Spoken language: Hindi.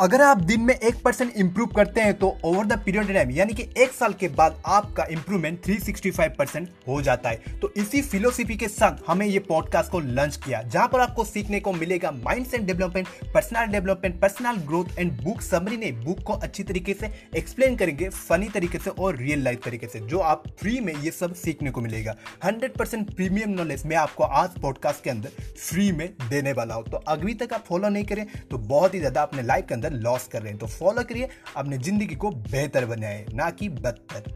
अगर आप दिन में एक परसेंट इंप्रूव करते हैं तो ओवर द पीरियड टाइम यानी कि एक साल के बाद आपका इंप्रूवमेंट 365 परसेंट हो जाता है। तो इसी फिलोसफी के साथ हमें ये पॉडकास्ट को लॉन्च किया, जहाँ पर आपको सीखने को मिलेगा mind set development personal development personal growth and book summary ने बुक को अच्छी तरीके से एक्सप्लेन करेंगे फनी तरीके से और रियल लाइफ तरीके से, जो आप फ्री में ये सब सीखने को मिलेगा। हंड्रेड परसेंट प्रीमियम नॉलेज मैं आपको आज पॉडकास्ट के अंदर फ्री में देने वाला हूँ। तो अभी तक आप फॉलो नहीं करें तो बहुत ही ज़्यादा अपने लाइफ के अंदर लॉस कर रहे हैं। तो फॉलो करिए, अपने ज़िंदगी को बेहतर बनाए, ना कि बदतर।